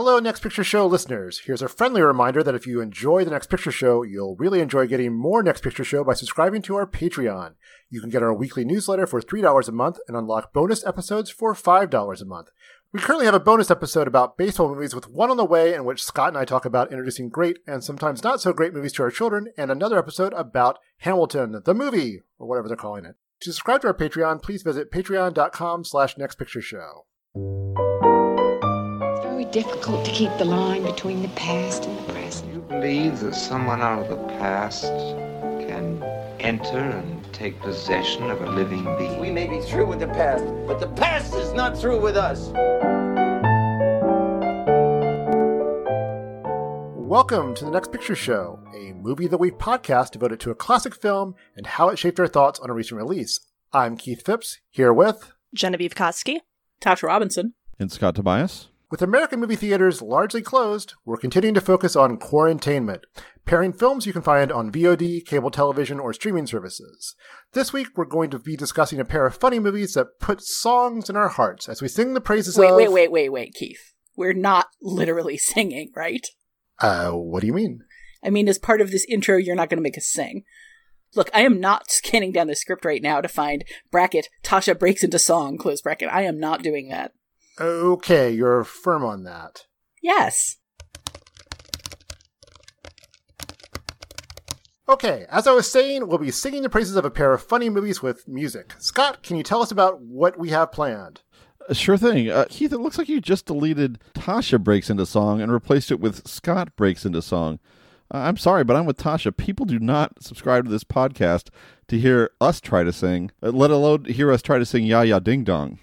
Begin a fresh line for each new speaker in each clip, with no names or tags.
Hello, Next Picture Show listeners. Here's a friendly reminder that if you enjoy the Next Picture Show, you'll really enjoy getting more Next Picture Show by subscribing to our Patreon. You can get our weekly newsletter for $3 a month and unlock bonus episodes for $5 a month. We currently have a bonus episode about baseball movies with one on the way in which Scott and I talk about introducing great and sometimes not so great movies to our children, and another episode about Hamilton, the movie, or whatever they're calling it. To subscribe to our Patreon, please visit patreon.com slash nextpictureshow.
It's very difficult to keep the line between the past and the present.
You believe that someone out of the past can enter and take possession of a living being?
We may be through with the past, but the past is not through with us.
Welcome to the Next Picture Show, a movie of the week podcast devoted to a classic film and how it shaped our thoughts on a recent release. I'm Keith Phipps, here with
Genevieve Koski.
Tasha Robinson.
And Scott Tobias.
With American movie theaters largely closed, we're continuing to focus on quarantainment, pairing films you can find on VOD, cable television, or streaming services. This week, we're going to be discussing a pair of funny movies that put songs in our hearts as we sing the praises
Wait,
of.
wait, wait, wait, wait, wait, Keith. We're not literally singing, right?
Uh, what do you mean?
I mean, as part of this intro, you're not going to make us sing. Look, I am not scanning down the script right now to find bracket Tasha breaks into song close bracket. I am not doing that.
Okay, you're firm on that.
Yes.
Okay, as I was saying, we'll be singing the praises of a pair of funny movies with music. Scott, can you tell us about what we have planned?
Uh, Sure thing. Uh, Keith, it looks like you just deleted Tasha Breaks Into Song and replaced it with Scott Breaks Into Song. Uh, I'm sorry, but I'm with Tasha. People do not subscribe to this podcast to hear us try to sing, uh, let alone hear us try to sing Ja Ja Ding Dong.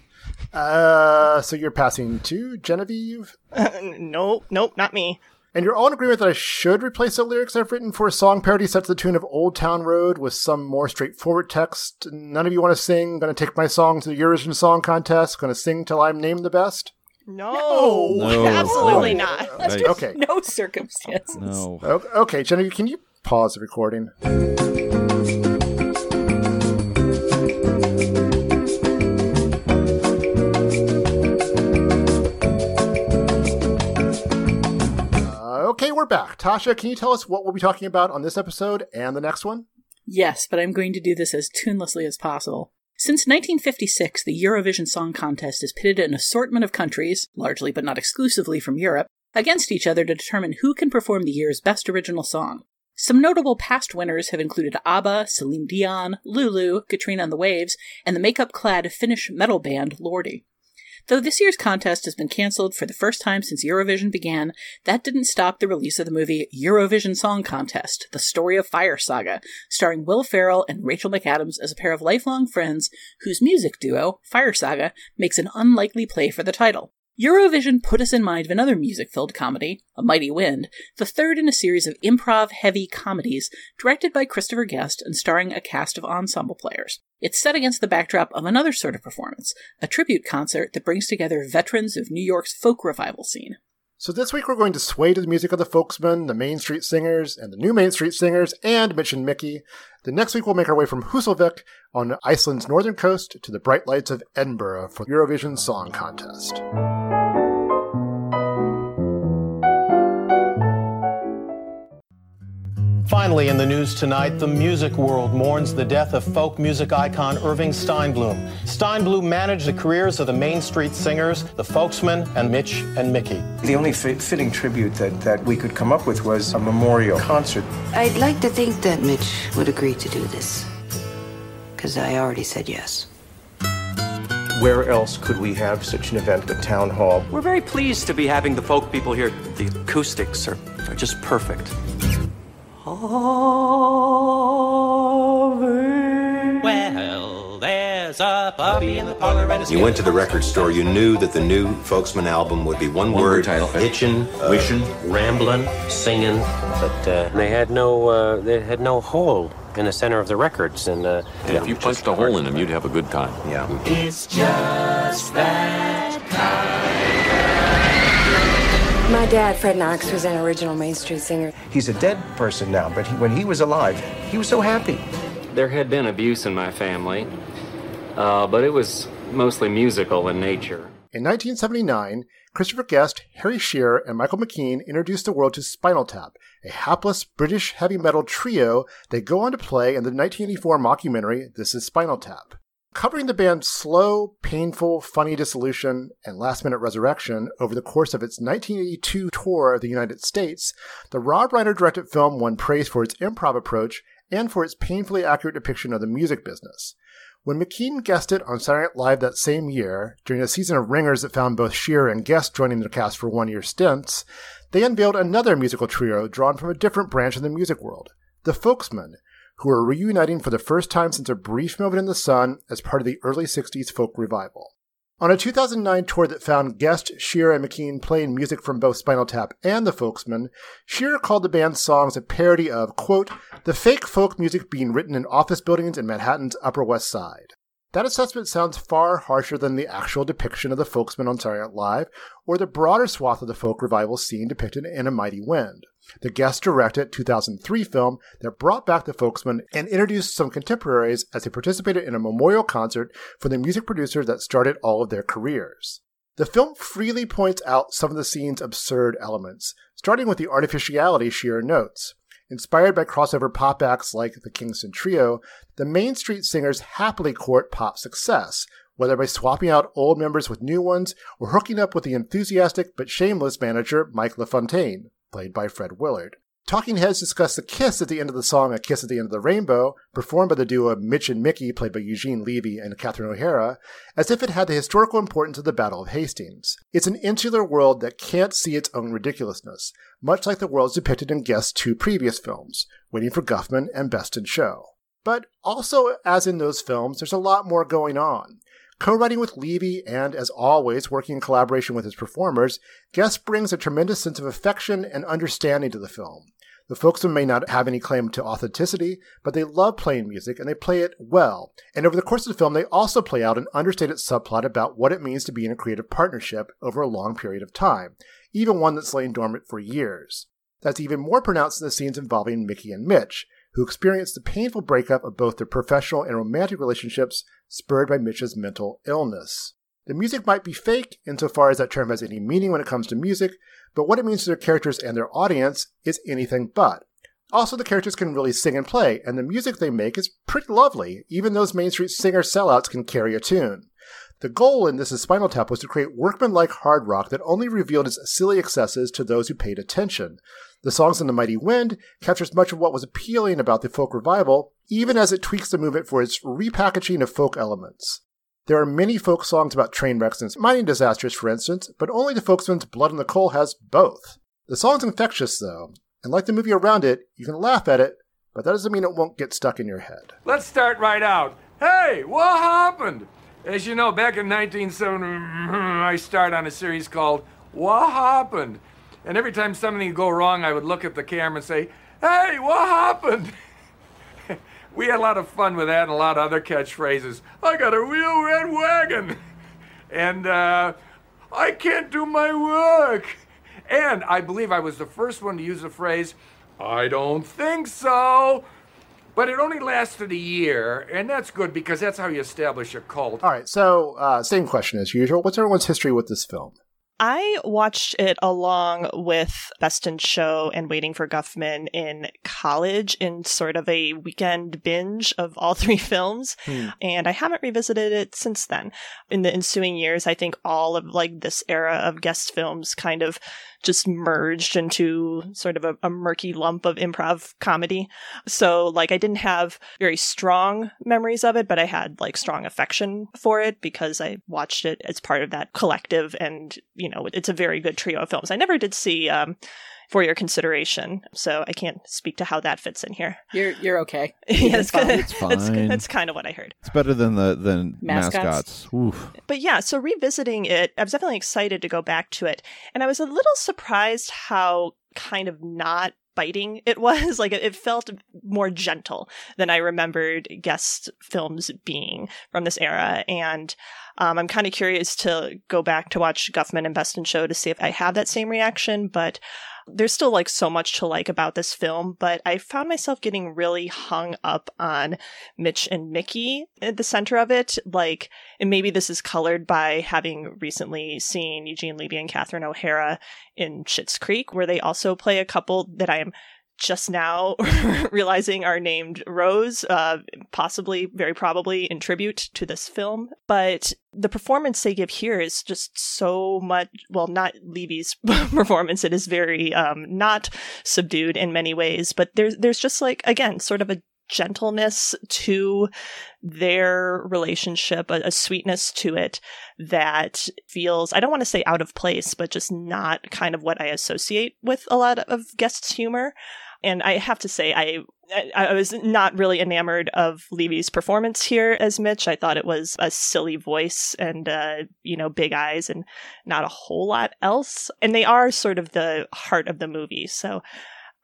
Uh, so you're passing to Genevieve?
nope, nope, not me.
And you're all in agreement that I should replace the lyrics I've written for a song parody set to the tune of Old Town Road with some more straightforward text. None of you want to sing. Going to take my song to the Eurovision Song Contest. Going to sing till I'm named the best.
No,
No.
absolutely
No.
not.
Right.
Okay.
No circumstances.
No.
Okay, Genevieve, can you pause the recording? Okay, we're back. Tasha, can you tell us what we'll be talking about on this episode and the next one?
Yes, but I'm going to do this as tunelessly as possible. Since 1956, the Eurovision Song Contest has pitted an assortment of countries, largely but not exclusively from Europe, against each other to determine who can perform the year's best original song. Some notable past winners have included ABBA, Celine Dion, Lulu, Katrina and the Waves, and the makeup clad Finnish metal band Lordi. Though this year's contest has been cancelled for the first time since Eurovision began, that didn't stop the release of the movie Eurovision Song Contest, The Story of Fire Saga, starring Will Ferrell and Rachel McAdams as a pair of lifelong friends whose music duo, Fire Saga, makes an unlikely play for the title. Eurovision put us in mind of another music filled comedy, A Mighty Wind, the third in a series of improv heavy comedies directed by Christopher Guest and starring a cast of ensemble players. It's set against the backdrop of another sort of performance, a tribute concert that brings together veterans of New York's folk revival scene.
So this week we're going to sway to the music of the Folksmen, the Main Street Singers, and the New Main Street Singers, and Mitch and Mickey. The next week we'll make our way from Husavik on Iceland's northern coast to the bright lights of Edinburgh for Eurovision Song Contest.
Finally, in the news tonight, the music world mourns the death of folk music icon Irving Steinbloom. Steinbloom managed the careers of the Main Street Singers, the Folksmen, and Mitch and Mickey.
The only fit, fitting tribute that, that we could come up with was a memorial concert.
I'd like to think that Mitch would agree to do this. Because I already said yes.
Where else could we have such an event at Town Hall?
We're very pleased to be having the folk people here. The acoustics are, are just perfect.
Well, there's a puppy in the parlor and a
You went to the record store, you knew that the new Folksmen album would be one,
One
word,
word title.
hitchin', uh,
Wishin'.
rambling, singing, but uh, they had no uh, they had no hole in the center of the records, and uh,
And if you punched a hole in them, you'd have a good time.
Yeah.
it's just that
My dad, Fred Knox, was an original Main Street singer.
He's a dead person now, but he, when he was alive, he was so happy.
There had been abuse in my family, uh, but it was mostly musical in nature.
In 1979, Christopher Guest, Harry Shearer, and Michael McKean introduced the world to Spinal Tap, a hapless British heavy metal trio they go on to play in the 1984 mockumentary This Is Spinal Tap. Covering the band's slow, painful, funny dissolution and last minute resurrection over the course of its 1982 tour of the United States, the Rob Reiner directed film won praise for its improv approach and for its painfully accurate depiction of the music business. When McKean guested on Saturday Night Live that same year, during a season of ringers that found both Shearer and Guest joining the cast for one year stints, they unveiled another musical trio drawn from a different branch of the music world, the Folksmen, who are reuniting for the first time since a brief moment in the sun as part of the early 60s folk revival. On a 2009 tour that found Guest, Shearer, and McKean playing music from both Spinal Tap and the Folksmen, Shearer called the band's songs a parody of, quote, the fake folk music being written in office buildings in Manhattan's Upper West Side. That assessment sounds far harsher than the actual depiction of the folksmen on Saturday Night Live, or the broader swath of the folk revival scene depicted in A Mighty Wind, the guest directed 2003 film that brought back the folksmen and introduced some contemporaries as they participated in a memorial concert for the music producer that started all of their careers. The film freely points out some of the scene's absurd elements, starting with the artificiality Shearer notes. Inspired by crossover pop acts like the Kingston Trio, the Main Street Singers happily court pop success, whether by swapping out old members with new ones or hooking up with the enthusiastic but shameless manager Mike LaFontaine, played by Fred Willard. Talking Heads discuss the kiss at the end of the song A Kiss at the End of the Rainbow, performed by the duo Mitch and Mickey, played by Eugene Levy and Catherine O'Hara, as if it had the historical importance of the Battle of Hastings. It's an insular world that can't see its own ridiculousness, much like the worlds depicted in Guest's two previous films, Waiting for Guffman and Best in Show. But also, as in those films, there's a lot more going on. Co-writing with Levy and, as always, working in collaboration with his performers, Guest brings a tremendous sense of affection and understanding to the film. The folksmen may not have any claim to authenticity, but they love playing music and they play it well. And over the course of the film, they also play out an understated subplot about what it means to be in a creative partnership over a long period of time, even one that's lain dormant for years. That's even more pronounced in the scenes involving Mickey and Mitch, who experience the painful breakup of both their professional and romantic relationships spurred by Mitch's mental illness. The music might be fake insofar as that term has any meaning when it comes to music, but what it means to their characters and their audience is anything but. Also, the characters can really sing and play, and the music they make is pretty lovely. Even those Main Street singer sellouts can carry a tune. The goal in This is Spinal Tap was to create workmanlike hard rock that only revealed its silly excesses to those who paid attention. The songs in The Mighty Wind captures much of what was appealing about the folk revival, even as it tweaks the movement for its repackaging of folk elements. There are many folk songs about train wrecks and mining disasters, for instance, but only the folksmen's Blood on the Coal has both. The song's infectious, though, and like the movie around it, you can laugh at it, but that doesn't mean it won't get stuck in your head.
Let's start right out. Hey, what happened? As you know, back in 1970, I started on a series called What Happened? And every time something would go wrong, I would look at the camera and say, Hey, what happened? we had a lot of fun with that and a lot of other catchphrases. I got a real red wagon. And uh, I can't do my work. And I believe I was the first one to use the phrase, I don't think so. But it only lasted a year, and that's good because that's how you establish a cult.
All right, so uh, same question as usual. What's everyone's history with this film?
I watched it along with Best in Show and Waiting for Guffman in college in sort of a weekend binge of all three films. Hmm. And I haven't revisited it since then. In the ensuing years, I think all of like this era of guest films kind of just merged into sort of a, a, murky lump of improv comedy. So, like, I didn't have very strong memories of it, but I had like strong affection for it because I watched it as part of that collective. And, you know, it's a very good trio of films. I never did see, um, for your consideration. So I can't speak to how that fits in here.
You're you're okay.
yeah, it's,
fine. it's fine.
That's, that's kind of what I heard.
It's better than the than mascots. mascots.
But yeah, so revisiting it, I was definitely excited to go back to it, and I was a little surprised how kind of not biting it was like it felt more gentle than i remembered guest films being from this era. And um, i'm kind of curious to go back to watch guffman and best in show to see if i have that same reaction but There's still like so much to like about this film, but I found myself getting really hung up on Mitch and Mickey at the center of it. Like, and maybe this is colored by having recently seen Eugene Levy and Catherine O'Hara in Schitt's Creek, where they also play a couple that I am just now realizing are named Rose, uh, possibly, very probably in tribute to this film. But the performance they give here is just so much, well, not Levy's performance. It is very um, not subdued in many ways, but there's, there's just like, again, sort of a gentleness to their relationship, a, a, sweetness to it that feels, I don't want to say out of place, but just not kind of what I associate with a lot of guests' humor. And I have to say, I I was not really enamored of Levy's performance here as Mitch. I thought it was a silly voice and, uh, you know, big eyes and not a whole lot else. And they are sort of the heart of the movie. So,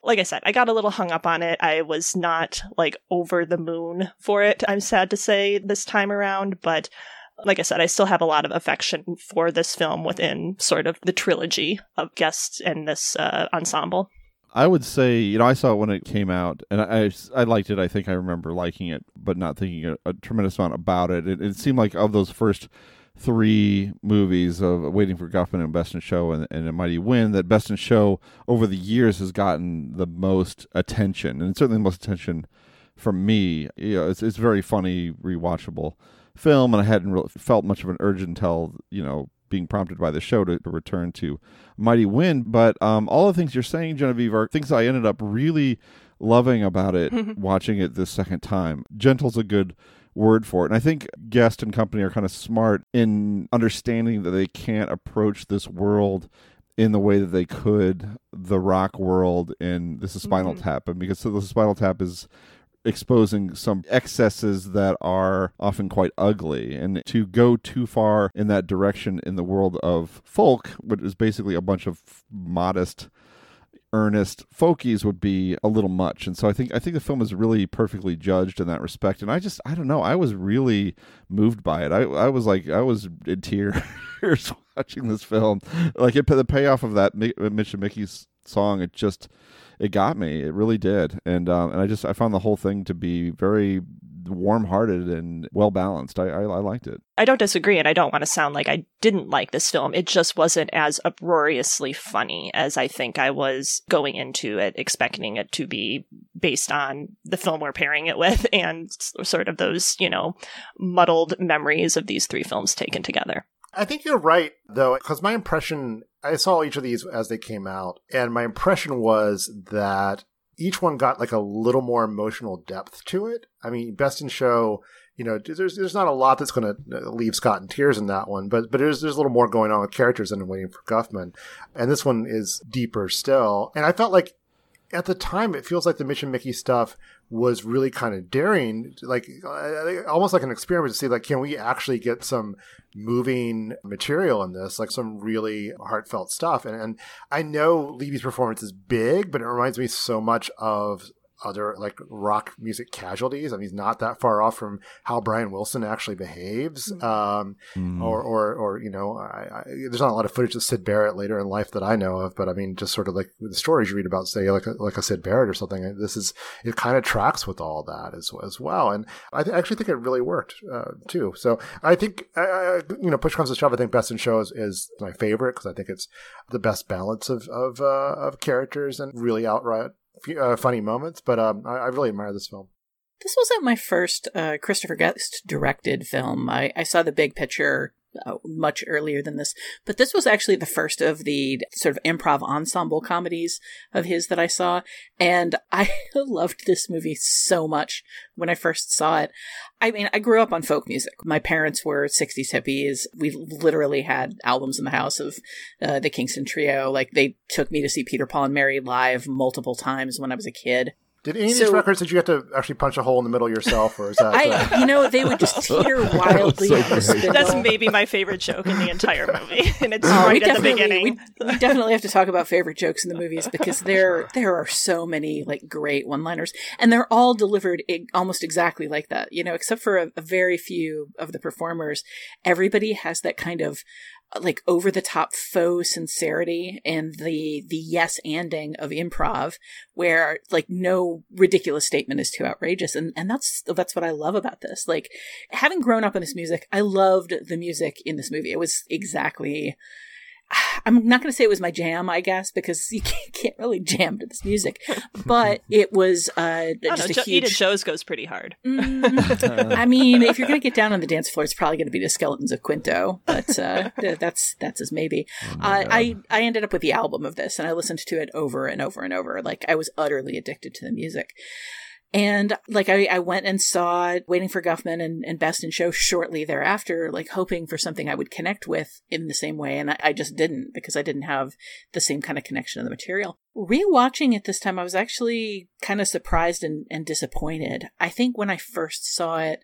like I said, I got a little hung up on it. I was not like over the moon for it. I'm sad to say this time around, but like I said, I still have a lot of affection for this film within sort of the trilogy of guests and this uh, ensemble.
I would say, you know, I saw it when it came out, and I I liked it. I think I remember liking it, but not thinking a, a tremendous amount about it. it. It seemed like of those first three movies of Waiting for Guffman and Best in Show and, and A Mighty Wind, that Best in Show over the years has gotten the most attention, and certainly the most attention from me. You know, it's it's very funny, rewatchable film, and I hadn't really felt much of an urge until you know being prompted by the show to, to return to Mighty Wind. But um, all the things you're saying, Genevieve, are things I ended up really loving about it watching it this second time. Gentle's a good word for it. And I think Guest and company are kind of smart in understanding that they can't approach this world in the way that they could the rock world in this is Spinal mm-hmm. Tap. And because so the Spinal Tap is exposing some excesses that are often quite ugly. And to go too far in that direction in the world of folk, which is basically a bunch of modest earnest folkies would be a little much. And so i think i think the film is really perfectly judged in that respect. And i just i don't know i was really moved by it. I, I was like i was in tears watching this film. Like it, the payoff of that uh, mitch and mickey's song it just it got me. It really did, and um, and I just I found the whole thing to be very warm-hearted and well balanced. I, I, I liked it.
I don't disagree, and I don't want to sound like I didn't like this film. It just wasn't as uproariously funny as I think I was going into it, expecting it to be based on the film we're pairing it with, and sort of those you know muddled memories of these three films taken together.
I think you're right, though, because my impression, I saw each of these as they came out, and my impression was that each one got like a little more emotional depth to it. I mean, Best in Show, you know, there's there's not a lot that's going to uh, leave Scott in tears in that one, but but there's there's a little more going on with characters than Waiting for Guffman, and this one is deeper still. And I felt like at the time, it feels like the and Mickey stuff was really kind of daring, like uh, almost like an experiment to see, like, can we actually get some moving material in this, like some really heartfelt stuff? And, and I know Levy's performance is big, but it reminds me so much of other like rock music casualties. I mean, he's not that far off from how Brian Wilson actually behaves. Mm-hmm. Um, mm. or, or, or, you know, I, I, there's not a lot of footage of Syd Barrett later in life that I know of, but I mean, just sort of like the stories you read about, say, like a, like a Syd Barrett or something. This is, it kind of tracks with all that as, as well. And I th- actually think it really worked, uh, too. So I think, I, you know, push comes to shove, I think Best in Shows is my favorite because I think it's the best balance of, of, uh, of characters and really outright uh, funny moments, but um, I, I, really admire this film.
This wasn't my first uh, Christopher Guest directed film. I, I saw the big picture uh, much earlier than this, but this was actually the first of the sort of improv ensemble comedies of his that I saw, and I loved this movie so much when I first saw it. I mean, I grew up on folk music. My parents were 60s hippies. We literally had albums in the house of uh, the Kingston Trio. Like, they took me to see Peter, Paul, and Mary live multiple times when I was a kid.
Did any of these records did you have to actually punch a hole in the middle yourself, or is that?
I, uh... you know, they would just teeter wildly.
so That's maybe my favorite joke in the entire movie, and it's oh, right at the beginning.
We, we, definitely have to talk about favorite jokes in the movies because there there are so many like great one-liners, and they're all delivered almost exactly like that. You know, except for a, a very few of the performers, everybody has that kind of like over the top faux sincerity and the the yes anding of improv where like no ridiculous statement is too outrageous. And and that's that's what I love about this. Like having grown up in this music I loved the music in this movie. It was exactly I'm not going to say it was my jam, I guess, because you can't, can't really jam to this music. But it was uh, just
know,
a huge.
shows goes pretty hard.
Mm, I mean, if you're going to get down on the dance floor, it's probably going to be the Skeletons of Quinto. But uh, that's that's as maybe. Oh uh, I I ended up with the album of this, and I listened to it over and over and over. Like I was utterly addicted to the music. And like I, I went and saw Waiting for Guffman and, and Best in Show shortly thereafter, like hoping for something I would connect with in the same way. And I, I just didn't because I didn't have the same kind of connection to the material. Rewatching it this time, I was actually kind of surprised and, and disappointed. I think when I first saw it,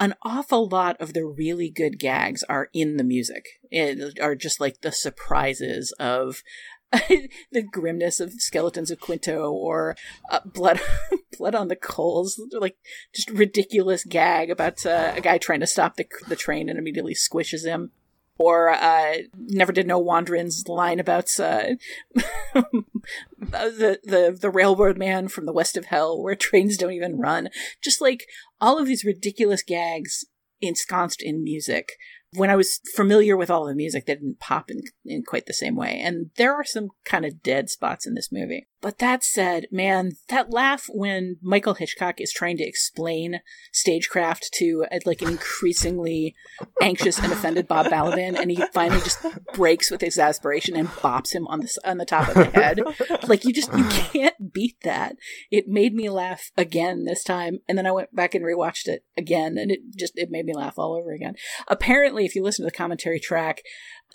an awful lot of the really good gags are in the music. It are just like the surprises of the grimness of skeletons of Quinto or uh, blood blood on the coals. Like just ridiculous gag about uh, a guy trying to stop the the train and immediately squishes him. Or uh, never did know Wanderin's line about uh, the the the railroad man from the west of hell where trains don't even run. Just like all of these ridiculous gags ensconced in music when I was familiar with all the music, they didn't pop in, in quite the same way. And there are some kind of dead spots in this movie. But that said, man, that laugh when Michael Hitchcock is trying to explain stagecraft to uh, like an increasingly anxious and offended Bob Balaban, and he finally just breaks with exasperation and bops him on the on the top of the head. Like you just you can't beat that. It made me laugh again this time, and then I went back and rewatched it again, and it just it made me laugh all over again. Apparently, if you listen to the commentary track,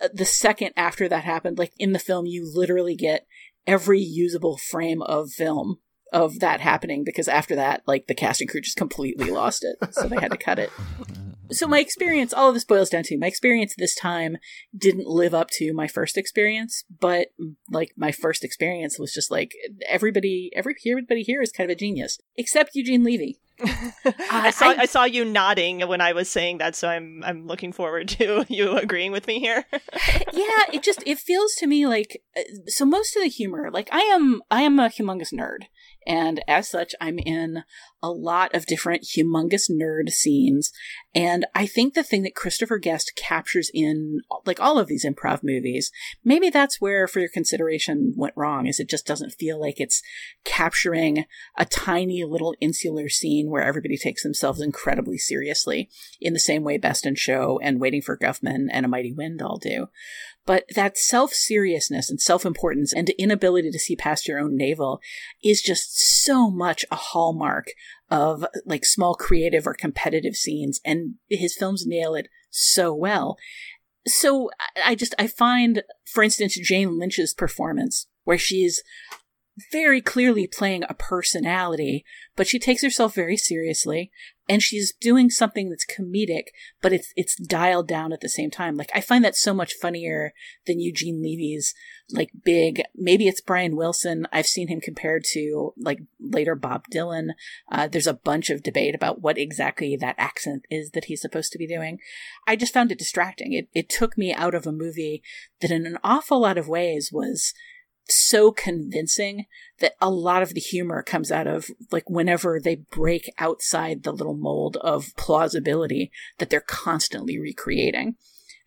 uh, the second after that happened, like in the film, you literally get every usable frame of film of that happening because after that, like the casting crew just completely lost it. So they had to cut it. So my experience, all of this boils down to my experience this time didn't live up to my first experience, but like my first experience was just like everybody, every everybody here is kind of a genius, except Eugene Levy.
I saw I, I, saw you nodding when I was saying that, so I'm I'm looking forward to you agreeing with me here.
yeah, it just it feels to me like uh, so most of the humor, like I am I am a humongous nerd, and as such, I'm in a lot of different humongous nerd scenes. And I think the thing that Christopher Guest captures in like all of these improv movies, maybe that's where for your consideration went wrong, is it just doesn't feel like it's capturing a tiny little insular scene where everybody takes themselves incredibly seriously in the same way Best in Show and Waiting for Guffman and A Mighty Wind all do. But that self seriousness and self importance and inability to see past your own navel is just so much a hallmark of like small creative or competitive scenes. And his films nail it so well. So I just, I find, for instance, Jane Lynch's performance where she's very clearly playing a personality, but she takes herself very seriously and she's doing something that's comedic, but it's it's dialed down at the same time. Like I find that so much funnier than Eugene Levy's like big. Maybe it's Brian Wilson. I've seen him compared to like later Bob Dylan. Uh, there's a bunch of debate about what exactly that accent is that he's supposed to be doing. I just found it distracting. It it took me out of a movie that in an awful lot of ways was so convincing that a lot of the humor comes out of like whenever they break outside the little mold of plausibility that they're constantly recreating.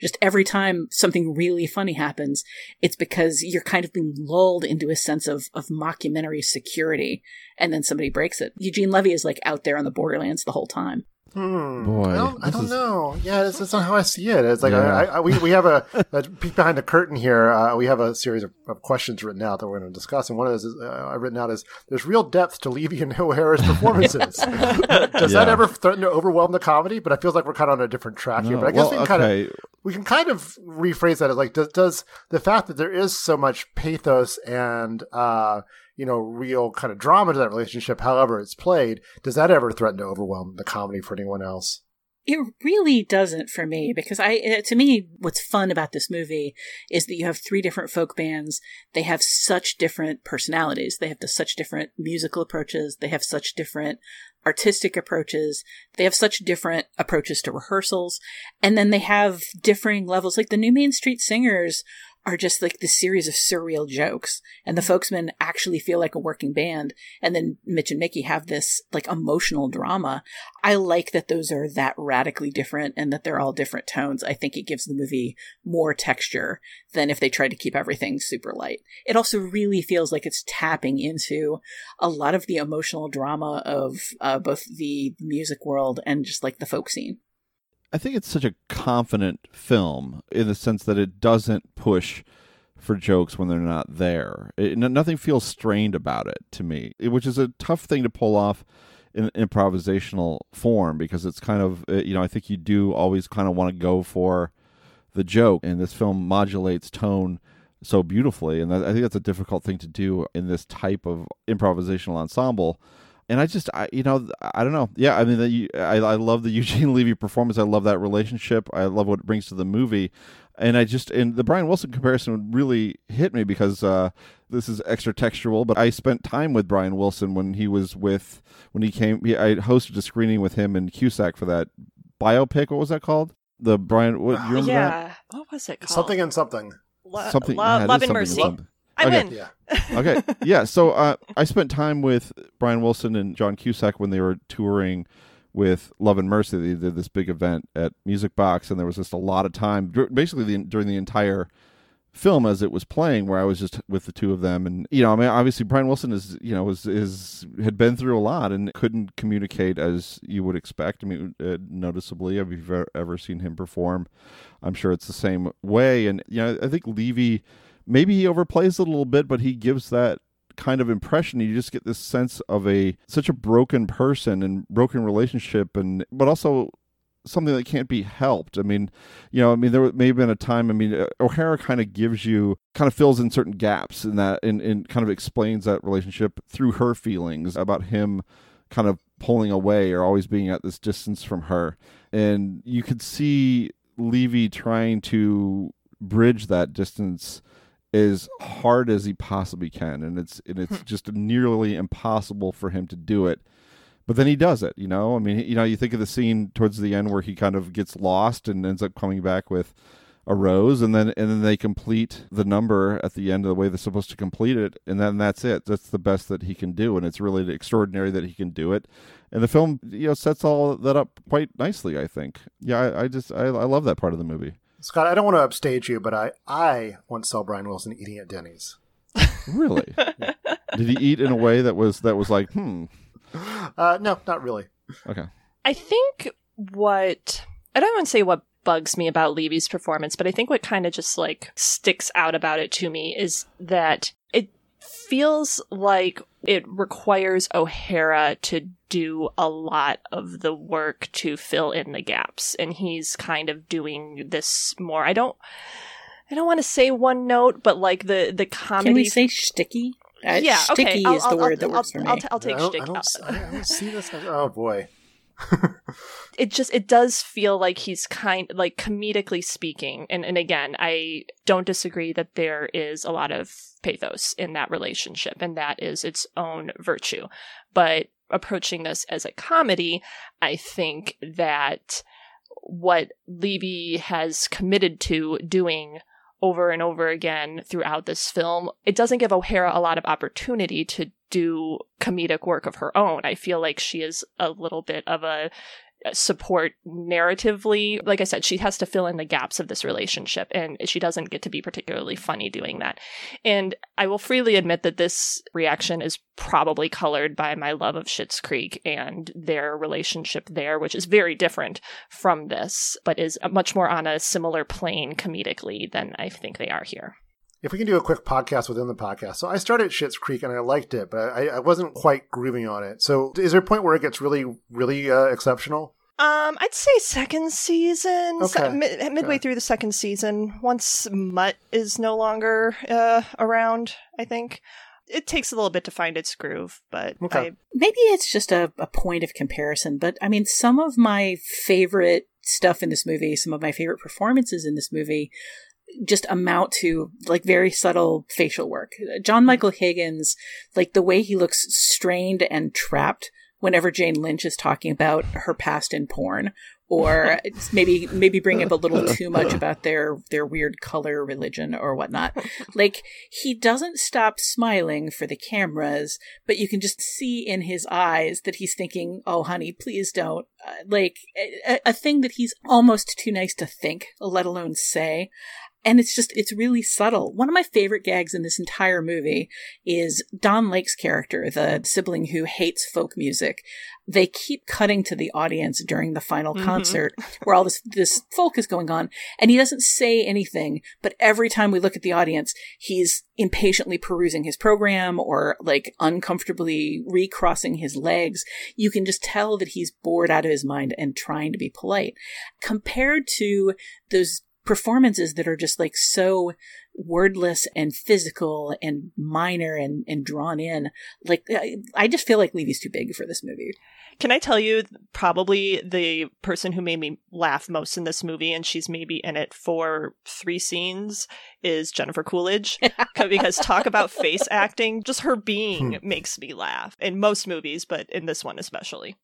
Just every time something really funny happens, it's because you're kind of being lulled into a sense of, of mockumentary security, and then somebody breaks it. Eugene Levy is like out there on the borderlands the whole time.
Hmm. Boy, I don't, I don't is... know. Yeah, that's, that's, not how I see it. It's like yeah. I, I, we we have a, a, peek behind the curtain here. Uh, we have a series of, of, questions written out that we're going to discuss, and one of those is, uh, I've written out is there's real depth to Levy and O'Hara's performances. Does yeah. that ever threaten to overwhelm the comedy? But I feel like we're kind of on a different track no, here. But I guess well, we can okay. kind of we can kind of rephrase that as like does, does the fact that there is so much pathos and uh, you know, real kind of drama to that relationship, however it's played, does that ever threaten to overwhelm the comedy for anyone else?
It really doesn't for me because I, to me, what's fun about this movie is that you have three different folk bands. They have such different personalities. They have the, such different musical approaches. They have such different artistic approaches. They have such different approaches to rehearsals. And then they have differing levels. Like the New Main Street Singers are just like this series of surreal jokes. And the Folksmen actually feel like a working band. And then Mitch and Mickey have this like emotional drama. I like that those are that radically different and that they're all different tones. I think it gives the movie more texture than if they tried to keep everything super light. It also really feels like it's tapping into a lot of the emotional drama of uh, both the music world and just like the folk scene.
I think it's such a confident film in the sense that it doesn't push for jokes when they're not there. It, nothing feels strained about it to me, which is a tough thing to pull off in improvisational form because it's kind of uh, you know I think you do always kind of want to go for the joke, and this film modulates tone so beautifully, and I think that's a difficult thing to do in this type of improvisational ensemble and I just, I, you know, I don't know. Yeah, I mean, the, I, I love the Eugene Levy performance. I love that relationship. I love what it brings to the movie. And I just, and the Brian Wilson comparison really hit me because uh, this is extra textual, but I spent time with Brian Wilson when he was with, when he came, he, I hosted a screening with him and Cusack for that biopic. What was that called? The Brian, what, you remember
yeah.
that?
What was it called?
Something and something.
Lo-
something,
Lo-
yeah,
Love and
something
Mercy.
something.
I
okay.
win.
Yeah.
okay. Yeah. So uh, I spent time with Brian Wilson and John Cusack when they were touring with Love and Mercy. They did this big event at Music Box, and there was just a lot of time, basically the, during the entire film as it was playing, where I was just with the two of them. And you know, I mean, obviously Brian Wilson is, you know, was is had been through a lot and couldn't communicate as you would expect. I mean, uh, noticeably, have you ever, ever seen him perform? I'm sure it's the same way. And you know, I think Levy maybe he overplays it a little bit, but he gives that kind of impression. You just get this sense of a such a broken person and broken relationship, and but also something that can't be helped. I mean, you know, I mean, there may have been a time. I mean, uh, O'Hara kind of gives you, kind of fills in certain gaps in that, and, and kind of explains that relationship through her feelings about him, kind of pulling away or always being at this distance from her, and you could see Levy trying to bridge that distance as hard as he possibly can and it's and it's hmm. just nearly impossible for him to do it. But then he does it you know? I mean you know you think of the scene towards the end where he kind of gets lost and ends up coming back with a rose and then and then they complete the number at the end of the way they're supposed to complete it and then that's it. That's the best that he can do and it's really extraordinary that he can do it. And the film you know sets all that up quite nicely i think. Yeah i, I just I, I love that part of the movie
Scott, I don't want to upstage you, but I, I once saw Brian Wilson eating at Denny's.
Really? Did he eat in a way that was that was like, hmm?
Uh, no, not really.
Okay.
I think what I don't want to say what bugs me about Levy's performance, but I think what kind of just like sticks out about it to me is that it feels like it requires O'Hara to do a lot of the work to fill in the gaps and he's kind of doing this more. I don't I don't want to say one note, but like the the comedy
Can we say sticky? Uh,
yeah, okay.
sticky
I'll-
is the
I'll-
word
I'll-
that works
I'll,
for
I'll,
me.
t- I'll take
I don't. I don't, I don't see this. Oh boy.
It just it does feel like he's kind like comedically speaking and and again i don't disagree that there is a lot of pathos in that relationship and that is its own virtue. But approaching this as a comedy i think that what levy has committed to doing over and over again throughout this film. It doesn't give o'hara a lot of opportunity to do comedic work of her own. I feel like she is a little bit of a support narratively. Like I said, she has to fill in the gaps of this relationship, and she doesn't get to be particularly funny doing that. And I will freely admit that this reaction is probably colored by my love of Schitt's Creek and their relationship there, which is very different from this, but is much more on a similar plane comedically than I think they are here.
If we can do a quick podcast within the podcast. So I started Schitt's Creek and I liked it, but I, I wasn't quite grooving on it. So is there a point where it gets really, really uh, exceptional?
Um, I'd say second season,
Okay.
se- mid- midway
Okay.
through the second season, once Mutt is no longer uh, around. I think it takes a little bit to find its groove, but okay. I,
maybe it's just a, a point of comparison. But I mean, some of my favorite stuff in this movie, some of my favorite performances in this movie just amount to like very subtle facial work. John Michael Higgins, like the way he looks strained and trapped whenever Jane Lynch is talking about her past in porn, or maybe maybe bring up a little too much about their their weird color religion or whatnot. Like he doesn't stop smiling for the cameras, but you can just see in his eyes that he's thinking, "Oh, honey, please don't." Uh, like a, a thing that he's almost too nice to think, let alone say and it's just it's really subtle. One of my favorite gags in this entire movie is Don Lake's character, the sibling who hates folk music. They keep cutting to the audience during the final mm-hmm. concert where all this this folk is going on, and he doesn't say anything, but every time we look at the audience, he's impatiently perusing his program or like uncomfortably recrossing his legs. You can just tell that he's bored out of his mind and trying to be polite. Compared to those performances that are just like so wordless and physical and minor and, and drawn in. Like, I, I just feel like Levy's too big for this movie.
Can I tell you, probably the person who made me laugh most in this movie, and she's maybe in it for three scenes, is Jennifer Coolidge. because talk about face acting, just her being hmm. makes me laugh in most movies, but in this one especially.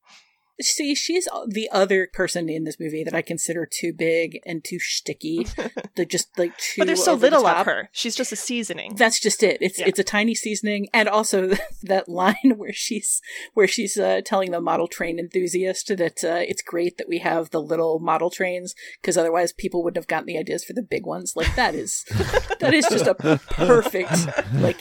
See, she's the other person in this movie that I consider too big and too sticky. the just like too.
But there's so little
the
of her. She's just a seasoning.
That's just it. It's yeah. it's a tiny seasoning, and also that line where she's where she's uh, telling the model train enthusiast that uh, it's great that we have the little model trains because otherwise people wouldn't have gotten the ideas for the big ones. Like that is that is just a perfect like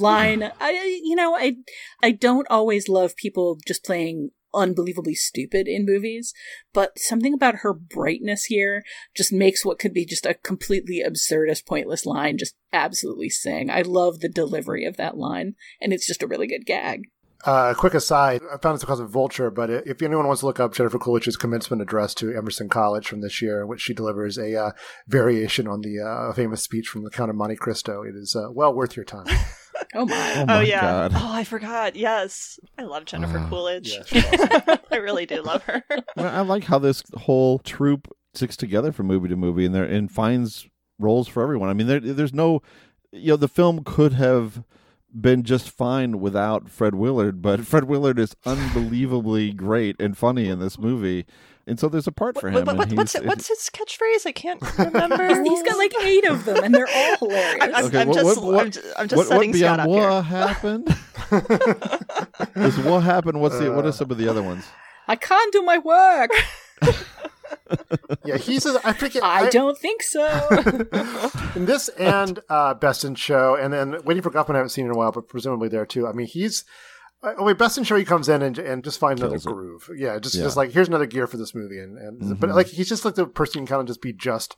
line. I you know I I don't always love people just playing unbelievably stupid in movies, but something about her brightness here just makes what could be just a completely absurdist, pointless line just absolutely sing. I love the delivery of that line, and it's just a really good gag.
Uh, a quick aside, I found this because of Vulture, but if anyone wants to look up Jennifer Coolidge's commencement address to Emerson College from this year, in which she delivers a uh, variation on the uh, famous speech from the Count of Monte Cristo, it is uh, well worth your time.
Oh my!
Oh, oh
my
oh yeah!
God.
Oh, I forgot. Yes, I love Jennifer
Wow.
Coolidge.
Yeah, awesome.
I really do love her.
Well, I like how this whole troupe sticks together from movie to movie, and there and finds roles for everyone. I mean, there, there's no, you know, the film could have been just fine without Fred Willard, but Fred Willard is unbelievably great and funny in this movie. And so there's a part for him.
What, what, what's it, what's his catchphrase? I can't remember.
He's got like eight of them, and they're all hilarious.
I'm, I'm,
Okay,
I'm
what-
just,
what-
I'm just, I'm just
what,
setting
what
Scott
beyond
up
what
here.
happened? Is what happened? What's the what are some of the other ones?
I can't do my work.
yeah, he he's. A, I forget.
I don't think so.
in this and uh, Best in Show, and then Waiting for Guffman, I haven't seen in a while, but presumably there too. I mean, he's. Uh, oh wait, Best in Show, he comes in and and just finds another
Kills it.
groove. Yeah, just
Yeah.
just like here's another gear for this movie, and and but
Mhm.
like he's just like the person who can kind of just be just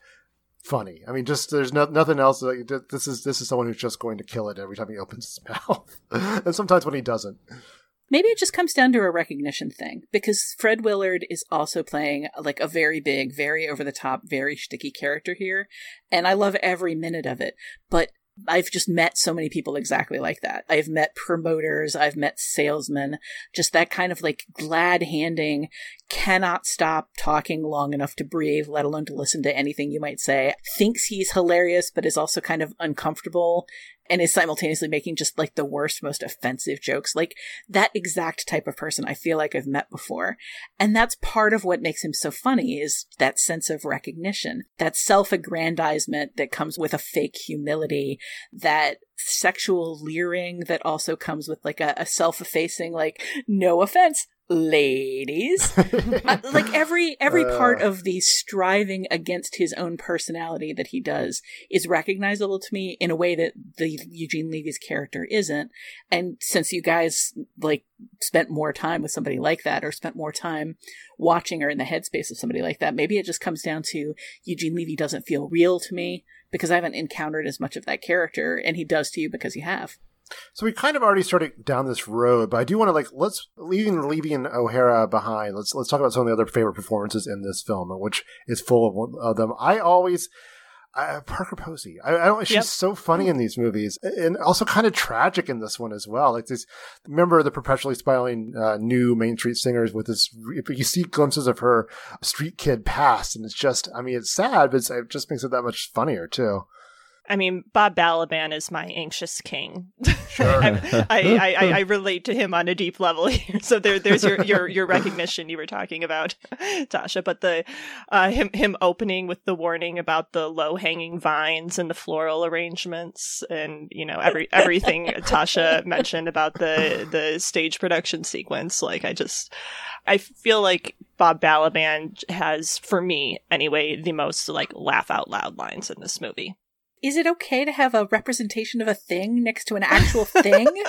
funny. I mean, just there's no, nothing else. Like, this is this is someone who's just going to kill it every time he opens his mouth, and sometimes when he doesn't.
Maybe it just comes down to a recognition thing because Fred Willard is also playing like a very big, very over the top, very sticky character here. And I love every minute of it. But I've just met so many people exactly like that. I've met promoters, I've met salesmen, just that kind of like glad handing, cannot stop talking long enough to breathe, let alone to listen to anything you might say, thinks he's hilarious, but is also kind of uncomfortable and is simultaneously making just like the worst, most offensive jokes. Like that exact type of person I feel like I've met before. And that's part of what makes him so funny is that sense of recognition, that self aggrandizement that comes with a fake humility, that sexual leering that also comes with like a, a self effacing, like, no offense, ladies. Uh, like every every part
Uh.
of the striving against his own personality that he does is recognizable to me in a way that the Eugene Levy's character isn't. And since you guys like spent more time with somebody like that or spent more time watching or in the headspace of somebody like that maybe it just comes down to Eugene Levy doesn't feel real to me because I haven't encountered as much of that character and he does to you because you have
So we kind of already started down this road, but I do want to like let's leaving and O'Hara behind. Let's let's talk about some of the other favorite performances in this film, which is full of, of them. I always uh, Parker Posey. I, I don't. She's yep. so funny in these movies, and also kind of tragic in this one as well. Like this, remember the perpetually smiling uh, new Main Street Singers with this. If you see glimpses of her street kid past, and it's just. I mean, it's sad, but it just makes it that much funnier too.
I mean, Bob Balaban is my anxious king. Sure. I, I, I, I, relate to him on a deep level here. So there, there's your, your, your recognition you were talking about, Tasha. But the uh, him him opening with the warning about the low hanging vines and the floral arrangements, and you know every everything Tasha mentioned about the the stage production sequence. Like I just, I feel like Bob Balaban has, for me anyway, the most like laugh out loud lines in this movie
is it okay to have a representation of a thing next to an actual thing?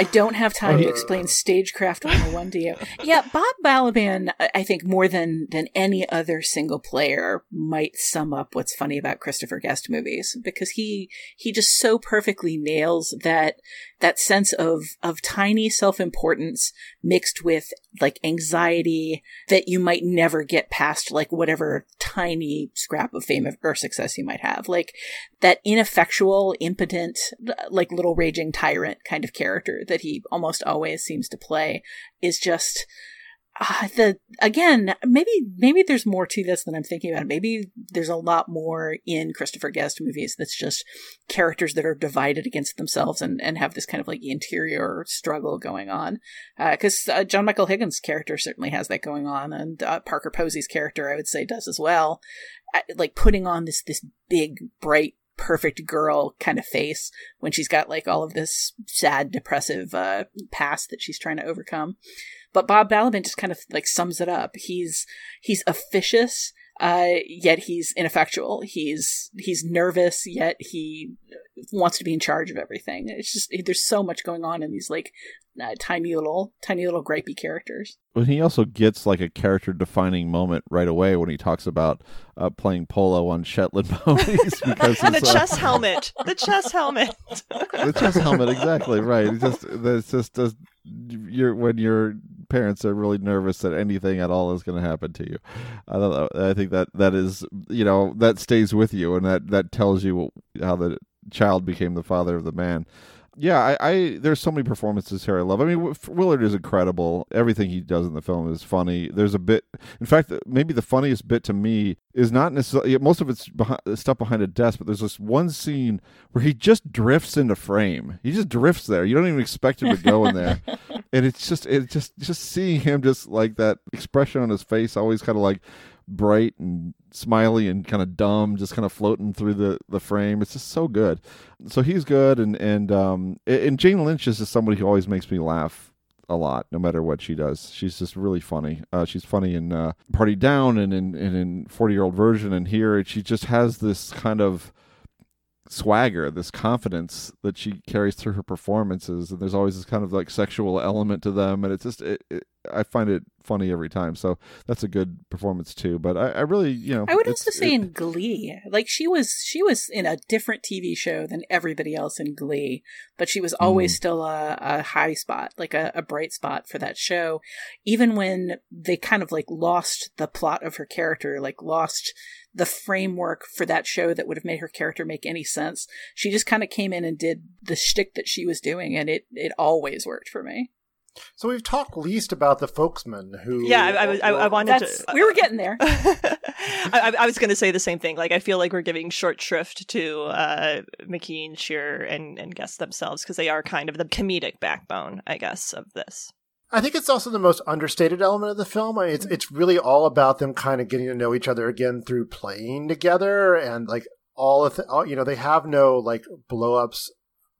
I don't have time to uh. explain stagecraft 101 to you. Yeah, Bob Balaban, I think more than than any other single player might sum up what's funny about Christopher Guest movies because he he just so perfectly nails that that sense of of tiny self-importance mixed with like anxiety that you might never get past like whatever tiny scrap of fame or success you might have. Like that ineffectual impotent like little raging tyrant kind of character that he almost always seems to play is just uh, the again maybe maybe there's more to this than i'm thinking about. Maybe there's a lot more in christopher guest movies that's just characters that are divided against themselves and and have this kind of like interior struggle going on. Because uh, uh, john michael higgins character certainly has that going on and uh, parker posey's character i would say does as well. Uh, like putting on this this big bright perfect girl kind of face when she's got like all of this sad depressive uh, past that she's trying to overcome but Bob Balaban just kind of like sums it up. He's he's officious, uh, yet he's ineffectual. He's he's nervous, yet he wants to be in charge of everything. It's just there's so much going on in these like uh, tiny little tiny little gripey characters.
But he also gets like a character defining moment right away when he talks about uh, playing polo on Shetland ponies
because the uh, chess helmet, the chess helmet,
the chess helmet, exactly right. It just it's just does you're when your parents are really nervous that anything at all is going to happen to you. I. I think that that is you know that stays with you and that that tells you how the child became the father of the man yeah, I, I, there's so many performances here I love. I mean, Willard is incredible. Everything he does in the film is funny. There's a bit, in fact, maybe the funniest bit to me is not necessarily most of it's behind, stuff behind a desk, but there's this one scene where he just drifts into frame. He just drifts there. You don't even expect him to go in there, and it's just it's just just seeing him just like that expression on his face, always kind of like bright and smiley and kind of dumb, just kind of floating through the, the frame. It's just so good. So he's good, and and um and Jane Lynch is just somebody who always makes me laugh a lot, no matter what she does. She's just really funny. Uh, she's funny in uh, Party Down and in and in Forty Year Old Virgin, and here she just has this kind of swagger, this confidence that she carries through her performances, and there's always this kind of like sexual element to them, and it's just it, it, I find it funny every time. So that's a good performance too. But I, I really, you know,
I would also say it, in Glee, like she was, she was in a different TV show than everybody else in Glee, but she was always mm. still a, a, high spot, like a, a bright spot for that show. Even when they kind of like lost the plot of her character, like lost the framework for that show that would have made her character make any sense. She just kind of came in and did the shtick that she was doing, and it it always worked for me.
So we've talked least about the Folksmen who.
Yeah, I, I, I, I wanted
to. We were getting there.
I, I, was going to say the same thing. Like, I feel like we're giving short shrift to uh, McKean, Shearer, and and Guest themselves because they are kind of the comedic backbone, I guess, of this.
I think it's also the most understated element of the film. It's it's really all about them kind of getting to know each other again through playing together and like all of the, all, you know they have no like blowups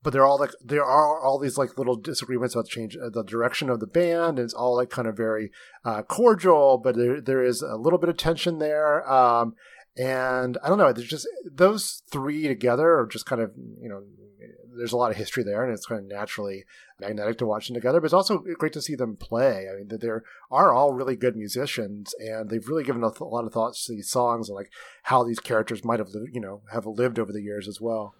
but they're all like there are all these like little disagreements about the change uh, the direction of the band and it's all like kind of very uh, cordial but there there is a little bit of tension there um, and I don't know there's just those three together are just kind of you know there's a lot of history there and it's kind of naturally magnetic to watch them together but it's also great to see them play I mean that there are all really good musicians and they've really given a, th- a lot of thoughts to these songs and like how these characters might have you know have lived over the years as well.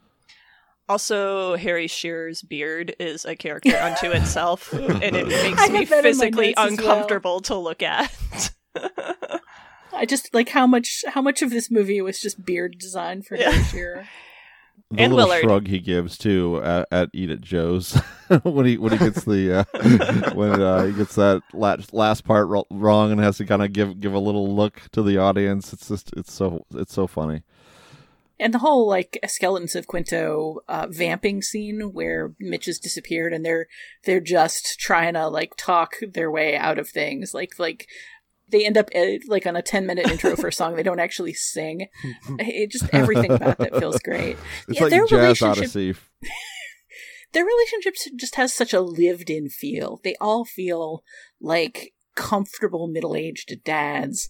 Also, Harry Shearer's beard is a character unto itself, and it makes me physically uncomfortable well. to look at.
I just like how much how much of this movie was just beard design for Harry Shearer.
The
And
little
Willard.
shrug he gives too at, at Eat at Joe's when he when he gets the uh, when uh, he gets that last, last part ro- wrong and has to kind of give give a little look to the audience. It's just it's so it's so funny.
And the whole like skeletons of Quinto uh, vamping scene where Mitch has disappeared and they're they're just trying to like talk their way out of things. Like like they end up uh, like on a ten minute intro for a song they don't actually sing. It just everything about that feels great.
It's
Yeah,
like
their
Jazz
relationship-
Odyssey.
their relationship just has such a lived in feel. They all feel like comfortable middle aged dads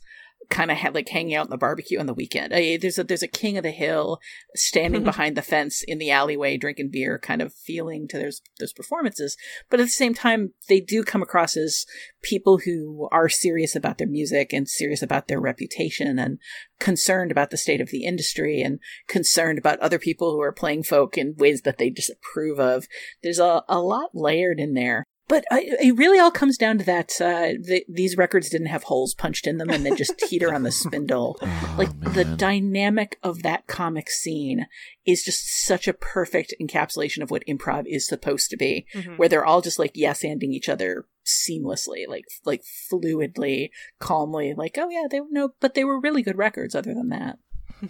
kind of ha- like hanging out in the barbecue on the weekend. Uh, there's a there's a king of the hill standing behind the fence in the alleyway drinking beer kind of feeling to those those performances. But at the same time they do come across as people who are serious about their music and serious about their reputation and concerned about the state of the industry and concerned about other people who are playing folk in ways that they disapprove of. There's a, a lot layered in there. But I, it really all comes down to that uh, the, these records didn't have holes punched in them and they just teeter on the spindle. like the dynamic of that comic scene is just such a perfect encapsulation of what improv is supposed to be,
Mhm.
where they're all just like yes anding each other seamlessly, like like fluidly, calmly, like oh yeah, they no, but they were really good records. Other than that,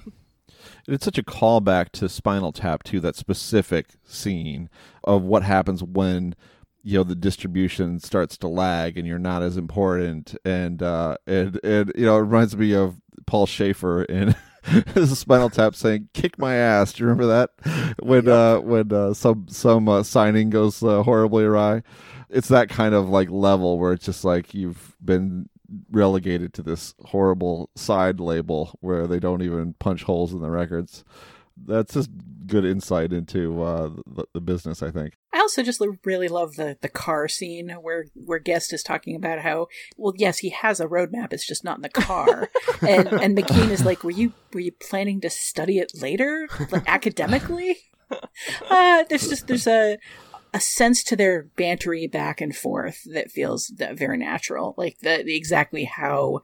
It's such a callback to Spinal Tap too. That specific scene of what happens when you know the distribution starts to lag and you're not as important. And uh and and you know it reminds me of paul shaffer in spinal tap saying kick my ass. Do you remember that? When uh when uh some some uh, signing goes uh, horribly awry. It's that kind of like level where it's just like you've been relegated to this horrible side label where they don't even punch holes in the records. That's just good insight into uh the, the business i think.
I also just really love the the car scene where where Guest is talking about how well yes he has a roadmap it's just not in the car. And and McKean is like were you were you planning to study it later? Like academically? Uh, there's just there's a a sense to their bantery back and forth that feels that very natural like the, the exactly how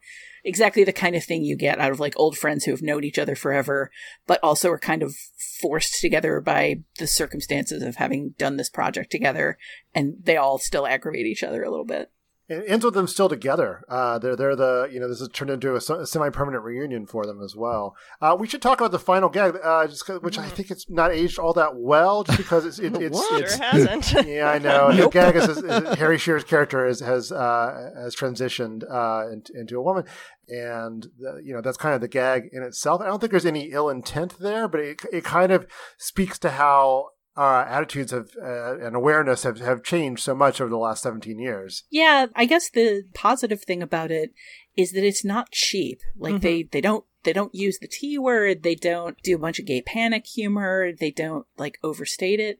exactly the kind of thing you get out of like old friends who have known each other forever but also are kind of forced together by the circumstances of having done this project together and they all still aggravate each other a little bit
It ends with them still together. Uh, they're they're the you know this has turned into a, semi permanent reunion for them as well. Uh, we should talk about the final gag, uh, just 'cause- which I think it's not aged all that well, just because it's it, it's,
What?
it's
hasn't.
yeah, I know.
Nope.
The gag is, is, is Harry Shearer's character is, has uh, has transitioned uh, into, into a woman, and the, you know that's kind of the gag in itself. I don't think there's any ill intent there, but it it kind of speaks to how. Our attitudes have uh, and awareness have, have changed so much over the last 17 years.
yeah i guess the positive thing about it is that it's not cheap. Like
Mhm.
they they don't they don't use the t word. They don't do a bunch of gay panic humor. They don't like overstate it.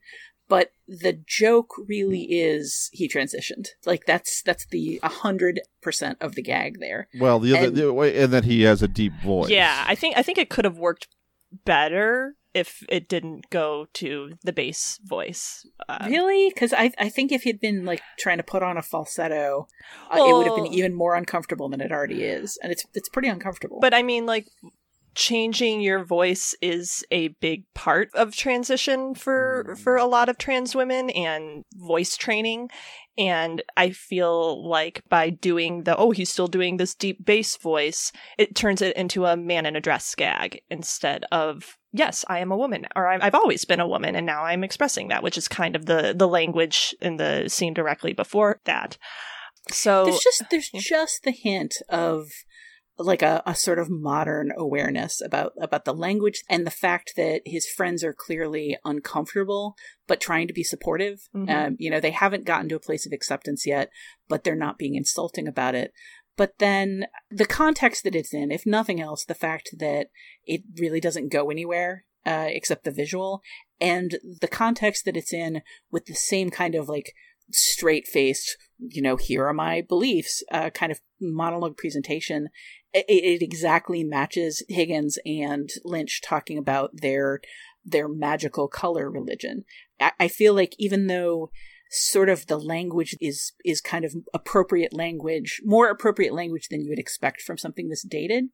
But the joke really is he transitioned. Like that's that's the 100% of the gag there.
Well the other
And-
the way and that he has a deep voice.
Yeah, I think I think it could have worked better if it didn't go to the bass voice. Uh,
Really? Because I I think if he'd been like trying to put on a falsetto, uh, it would have been even more uncomfortable than it already is, and it's it's pretty uncomfortable.
But I mean, like, changing your voice is a big part of transition for for a lot of trans women and voice training. And I feel like by doing the oh he's still doing this deep bass voice, it turns it into a man in a dress gag instead of yes I am a woman or I've always been a woman and now I'm expressing that, which is kind of the the language in the scene directly before that. So
there's just there's just the hint of like a, a sort of modern awareness about about the language and the fact that his friends are clearly uncomfortable but trying to be supportive
Mhm.
um, you know they haven't gotten to a place of acceptance yet but they're not being insulting about it but then the context that it's in if nothing else the fact that it really doesn't go anywhere uh, except the visual and the context that it's in with the same kind of like straight faced, you know, here are my beliefs uh, kind of monologue presentation. It, it exactly matches Higgins and Lynch talking about their their magical color religion. I, I feel like even though sort of the language is is kind of appropriate language, more appropriate language than you would expect from something this dated.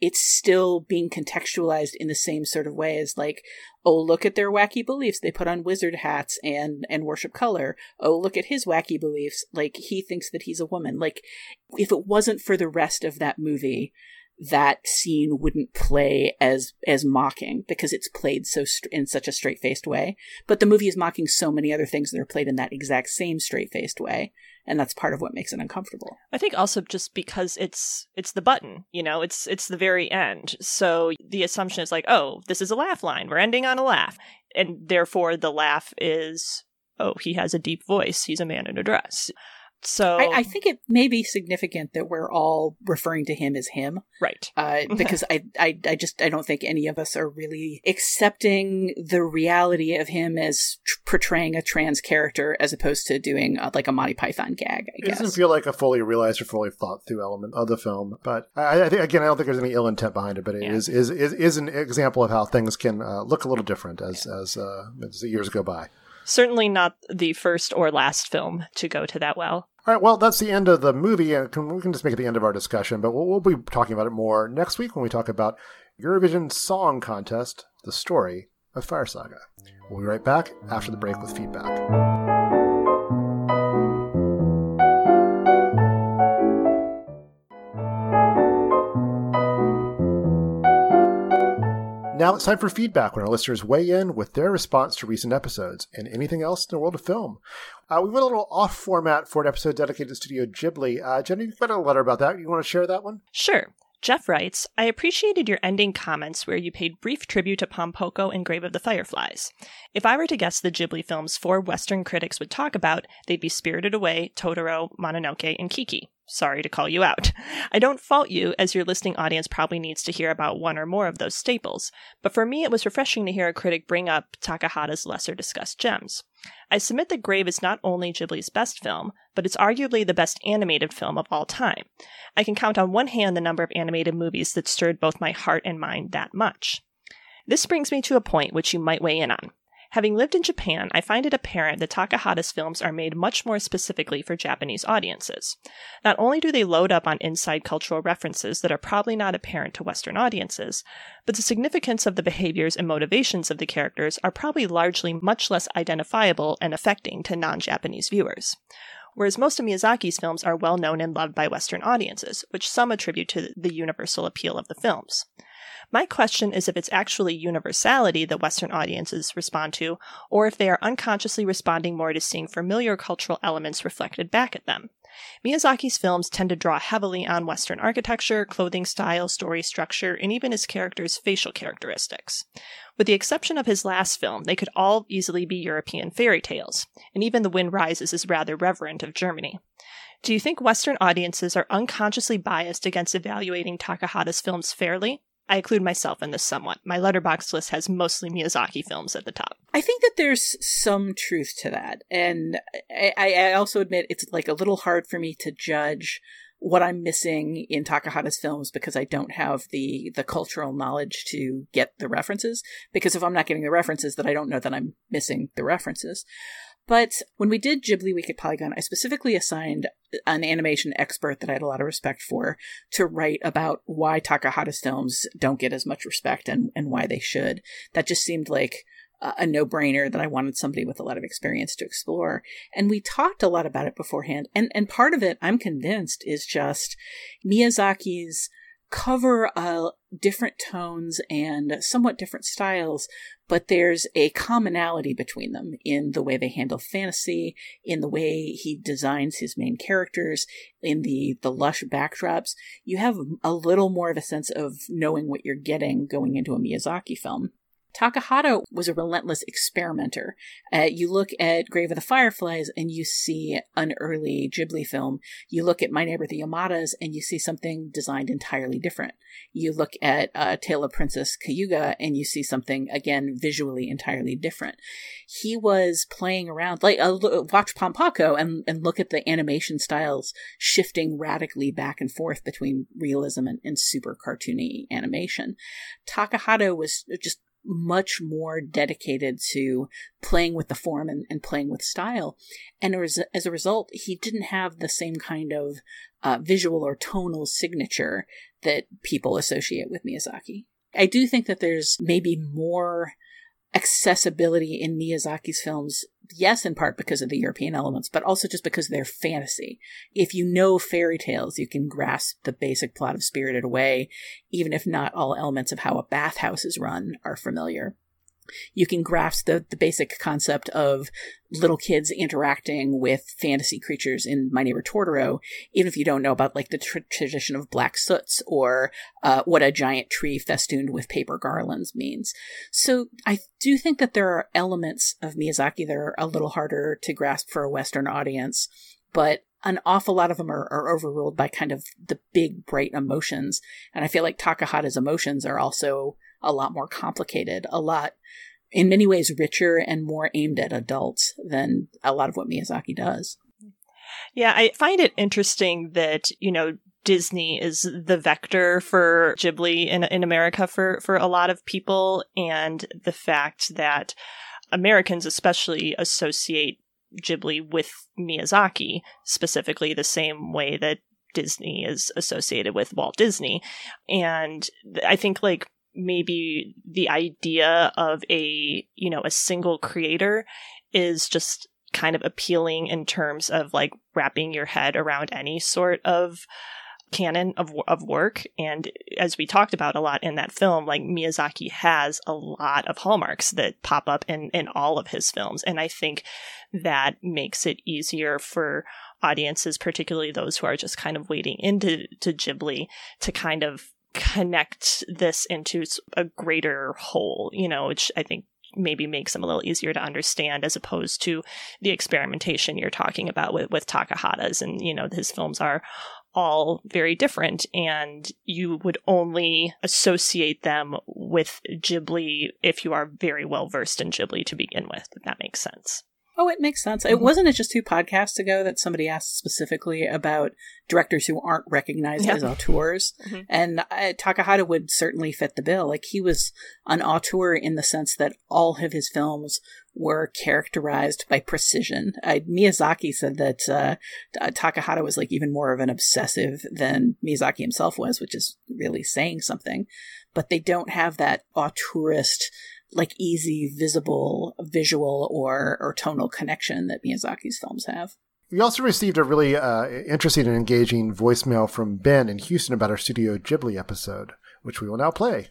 It's still being contextualized in the same sort of way as like, oh, look at their wacky beliefs. They put on wizard hats and and worship color. Oh, look at his wacky beliefs. Like he thinks that he's a woman. Like if it wasn't for the rest of that movie, that scene wouldn't play as as mocking because it's played so in such a straight faced way. But the movie is mocking so many other things that are played in that exact same straight faced way, and that's part of what makes it uncomfortable.
I think also just because it's it's the button, you know, it's it's the very end. So the assumption is like, oh, this is a laugh line. We're ending on a laugh, and therefore the laugh is, oh, he has a deep voice. He's a man in a dress. So
I, I, think it may be significant that we're all referring to him as him,
right?
Uh, because I, I, I just I don't think any of us are really accepting the reality of him as tr- portraying a trans character as opposed to doing a, like a Monty Python gag. I
it
guess.
doesn't feel like a fully realized or fully thought through element of the film, but I, I think again I don't think there's any ill intent behind it, but it yeah. is, is is is an example of how things can uh, look a little different as yeah. as, uh, as the years go by.
Certainly not the first or last film to go to that well.
All right, well, that's the end of the movie, and we can just make it the end of our discussion, but we'll, we'll be talking about it more next week when we talk about Eurovision Song Contest, the story of Fire Saga. We'll be right back after the break with feedback. Now it's time for feedback when our listeners weigh in with their response to recent episodes and anything else in the world of film. Uh, we went a little off format for an episode dedicated to Studio Ghibli. Uh, Jenny, you've got a letter about that. You want to share that one?
Sure. Jeff writes, I appreciated your ending comments where you paid brief tribute to Pom Poko and Grave of the Fireflies. If I were to guess the Ghibli films four Western critics would talk about, they'd be Spirited Away, Totoro, Mononoke, and Kiki. Sorry to call you out. I don't fault you, as your listening audience probably needs to hear about one or more of those staples, but for me it was refreshing to hear a critic bring up Takahata's lesser discussed gems. I submit that Grave is not only Ghibli's best film, but it's arguably the best animated film of all time. I can count on one hand the number of animated movies that stirred both my heart and mind that much. This brings me to a point which you might weigh in on. Having lived in Japan, I find it apparent that Takahata's films are made much more specifically for Japanese audiences. Not only do they load up on inside cultural references that are probably not apparent to Western audiences, but the significance of the behaviors and motivations of the characters are probably largely much less identifiable and affecting to non Japanese viewers whereas most of Miyazaki's films are well known and loved by Western audiences, which some attribute to the universal appeal of the films. My question is if it's actually universality that Western audiences respond to, or if they are unconsciously responding more to seeing familiar cultural elements reflected back at them. Miyazaki's films tend to draw heavily on Western architecture, clothing style, story structure, and even his characters' facial characteristics. With the exception of his last film, they could all easily be European fairy tales, and even The Wind Rises is rather reverent of Germany. Do you think Western audiences are unconsciously biased against evaluating Takahata's films fairly? I include myself in this somewhat. My Letterboxd list has mostly Miyazaki films at the top.
I think that there's some truth to that. And I, I also admit it's like a little hard for me to judge what I'm missing in Takahata's films because I don't have the the cultural knowledge to get the references. Because if I'm not getting the references, that I don't know that I'm missing the references. But when we did Ghibli Week at Polygon, I specifically assigned an animation expert that I had a lot of respect for to write about why Takahata's films don't get as much respect and, and why they should. That just seemed like a no brainer that I wanted somebody with a lot of experience to explore. And we talked a lot about it beforehand. And, and part of it, I'm convinced, is just Miyazaki's cover uh, different tones and somewhat different styles, but there's a commonality between them in the way they handle fantasy, in the way he designs his main characters, in the, the lush backdrops. You have a little more of a sense of knowing what you're getting going into a Miyazaki film. Takahata was a relentless experimenter. Uh, you look at Grave of the Fireflies and you see an early Ghibli film. You look at My Neighbor the Yamadas and you see something designed entirely different. You look at uh, Tale of Princess Kaguya and you see something, again, visually entirely different. He was playing around, like, uh, watch Pom Poko and, and look at the animation styles shifting radically back and forth between realism and, and super cartoony animation. Takahata was just much more dedicated to playing with the form and, and playing with style. And as, as a result, he didn't have the same kind of uh, visual or tonal signature that people associate with Miyazaki. I do think that there's maybe more accessibility in Miyazaki's films, yes, in part because of the European elements, but also just because they're fantasy. If you know fairy tales, you can grasp the basic plot of Spirited Away, even if not all elements of how a bathhouse is run are familiar you can grasp the, the basic concept of little kids interacting with fantasy creatures in My Neighbor Totoro, even if you don't know about like the tr- tradition of black soots or uh, what a giant tree festooned with paper garlands means. So I do think that there are elements of Miyazaki that are a little harder to grasp for a Western audience, but an awful lot of them are, are overruled by kind of the big, bright emotions. And I feel like Takahata's emotions are also a lot more complicated, a lot, in many ways, richer and more aimed at adults than a lot of what Miyazaki does.
Yeah, I find it interesting that, you know, Disney is the vector for Ghibli in in America for for a lot of people and the fact that Americans especially associate Ghibli with Miyazaki specifically the same way that Disney is associated with Walt Disney and I think like maybe the idea of a you know a single creator is just kind of appealing in terms of like wrapping your head around any sort of canon of of work. And as we talked about a lot in that film like Miyazaki has a lot of hallmarks that pop up in in all of his films. And I think that makes it easier for audiences particularly those who are just kind of wading into to Ghibli to kind of connect this into a greater whole, you know, which I think maybe makes them a little easier to understand as opposed to the experimentation you're talking about with, with Takahata's. And, you know, his films are all very different and you would only associate them with Ghibli if you are very well versed in Ghibli to begin with, if that makes sense.
Oh, it makes sense. It mm-hmm. wasn't it just two podcasts ago that somebody asked specifically about directors who aren't recognized as auteurs, mm-hmm. and uh, Takahata would certainly fit the bill. Like he was an auteur in the sense that all of his films were characterized by precision. Miyazaki said that uh, Takahata was like even more of an obsessive than Miyazaki himself was, which is really saying something. But they don't have that auteurist like easy visible visual or or tonal connection that Miyazaki's films have.
We also received a really uh, interesting and engaging voicemail from Ben in Houston about our Studio Ghibli episode, which we will now play.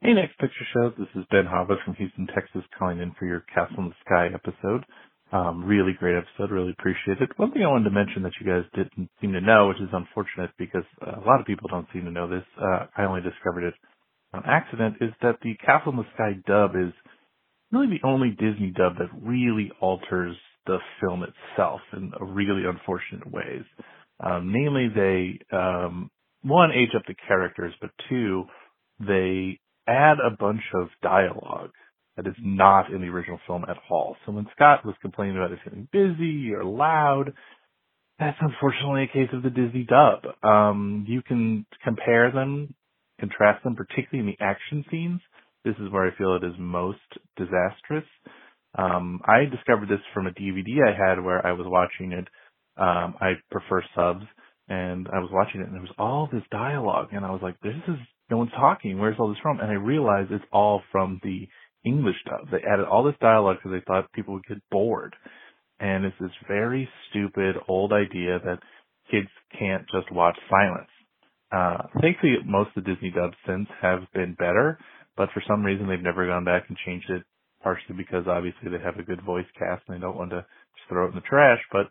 Hey, Next Picture Show. This is Ben Hava from Houston, Texas, calling in for your Castle in the Sky episode. Um, really great episode. Really appreciate it. One thing I wanted to mention that you guys didn't seem to know, which is unfortunate because a lot of people don't seem to know this. Uh, I only discovered it on accident is that the Castle in the Sky dub is really the only Disney dub that really alters the film itself in really unfortunate ways. Um, namely, they um, one age up the characters, but two, they add a bunch of dialogue that is not in the original film at all. So when Scott was complaining about it feeling busy or loud, that's unfortunately a case of the Disney dub. Um, you can compare them contrast them, particularly in the action scenes. This is where I feel it is most disastrous. Um, I discovered this from a DVD I had where I was watching it. Um, I prefer subs, and I was watching it, and there was all this dialogue, and I was like, "This is no one's talking. Where's all this from?" And I realized it's all from the English dub. They added all this dialogue because they thought people would get bored, and it's this very stupid old idea that kids can't just watch silence. Uh, thankfully, most of the Disney dubs since have been better, but for some reason they've never gone back and changed it, partially because obviously they have a good voice cast and they don't want to just throw it in the trash, but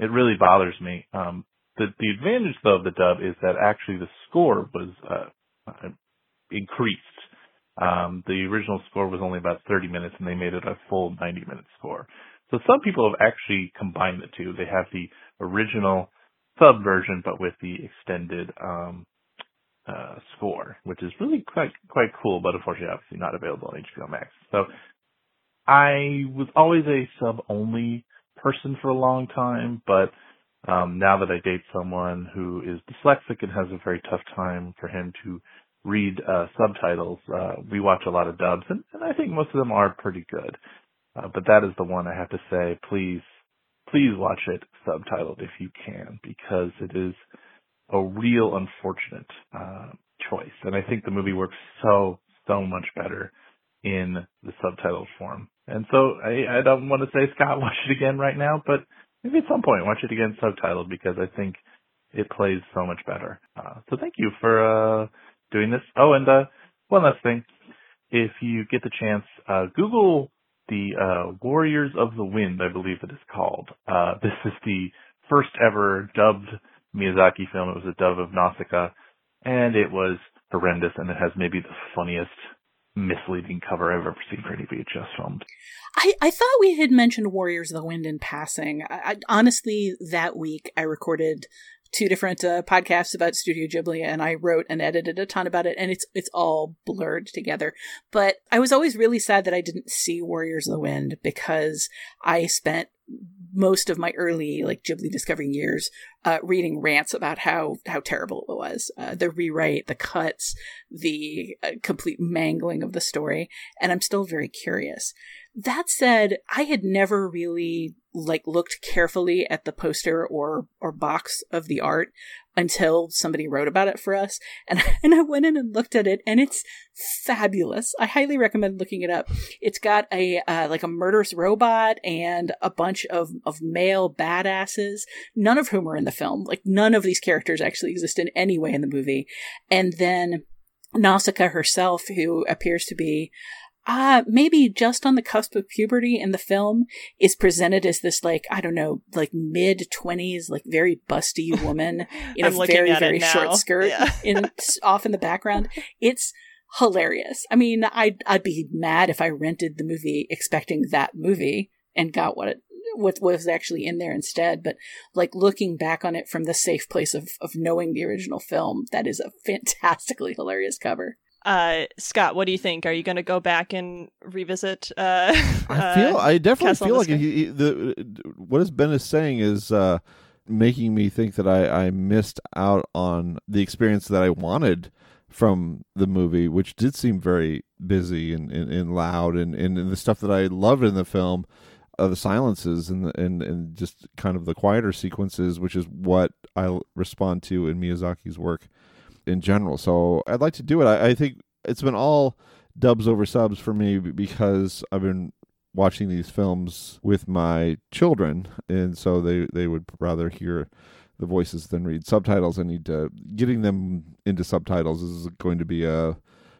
it really bothers me. Um, the, the advantage though of the dub is that actually the score was, uh, increased. Um, the original score was only about 30 minutes and they made it a full 90 minute score. So some people have actually combined the two. They have the original sub version, but with the extended um, uh, score, which is really quite quite cool, but unfortunately, obviously not available on HBO Max. So I was always a sub only person for a long time, but um, now that I date someone who is dyslexic and has a very tough time for him to read uh, subtitles. Uh, we watch a lot of dubs, and, and I think most of them are pretty good. Uh, but that is the one I have to say, please, please watch it subtitled if you can, because it is a real unfortunate uh, choice. And I think the movie works so, so much better in the subtitled form. And so I, I don't want to say, Scott, watch it again right now, but maybe at some point watch it again subtitled because I think it plays so much better. Uh, so thank you for uh, doing this. Oh, and uh, one last thing. If you get the chance, uh, Google the uh, Warriors of the Wind, I believe it is called. Uh, this is the first ever dubbed Miyazaki film. It was a dub of Nausicaa, and it was horrendous, and it has maybe the funniest misleading cover I've ever seen for any VHS film.
I, I thought we had mentioned Warriors of the Wind in passing. I, I, honestly, that week I recorded two different uh, podcasts about Studio Ghibli, and I wrote and edited a ton about it, and it's it's all blurred together. But I was always really sad that I didn't see Warriors of the Wind because I spent most of my early like Ghibli discovering years uh, reading rants about how how terrible it was, uh, the rewrite, the cuts, the uh, complete mangling of the story, and I'm still very curious. That said, I had never really like looked carefully at the poster or or box of the art until somebody wrote about it for us and and I went in and looked at it and it's fabulous. I highly recommend looking it up. It's got a uh, like a murderous robot and a bunch of of male badasses, none of whom are in the film. Like none of these characters actually exist in any way in the movie. And then Nausicaa herself who appears to be uh, maybe just on the cusp of puberty in the film is presented as this like I don't know like mid twenties like very busty woman in a very very short skirt yeah. in off in the background. It's hilarious. I mean, I'd I'd be mad if I rented the movie expecting that movie and got what it what was actually in there instead. But like looking back on it from the safe place of of knowing the original film, that is a fantastically hilarious cover.
Uh, Scott, what do you think? Are you going to go back and revisit? Uh,
I feel, I definitely Castle feel like he, he, the what Ben is saying is uh, making me think that I, I missed out on the experience that I wanted from the movie, which did seem very busy and, and, and loud, and, and, and the stuff that I loved in the film, uh, the silences and, the, and and just kind of the quieter sequences, which is what I respond to in Miyazaki's work in general. So I'd like to do it. I, I think it's been all dubs over subs for me because I've been watching these films with my children, and so they they would rather hear the voices than read subtitles. I need to getting them into subtitles is going to be a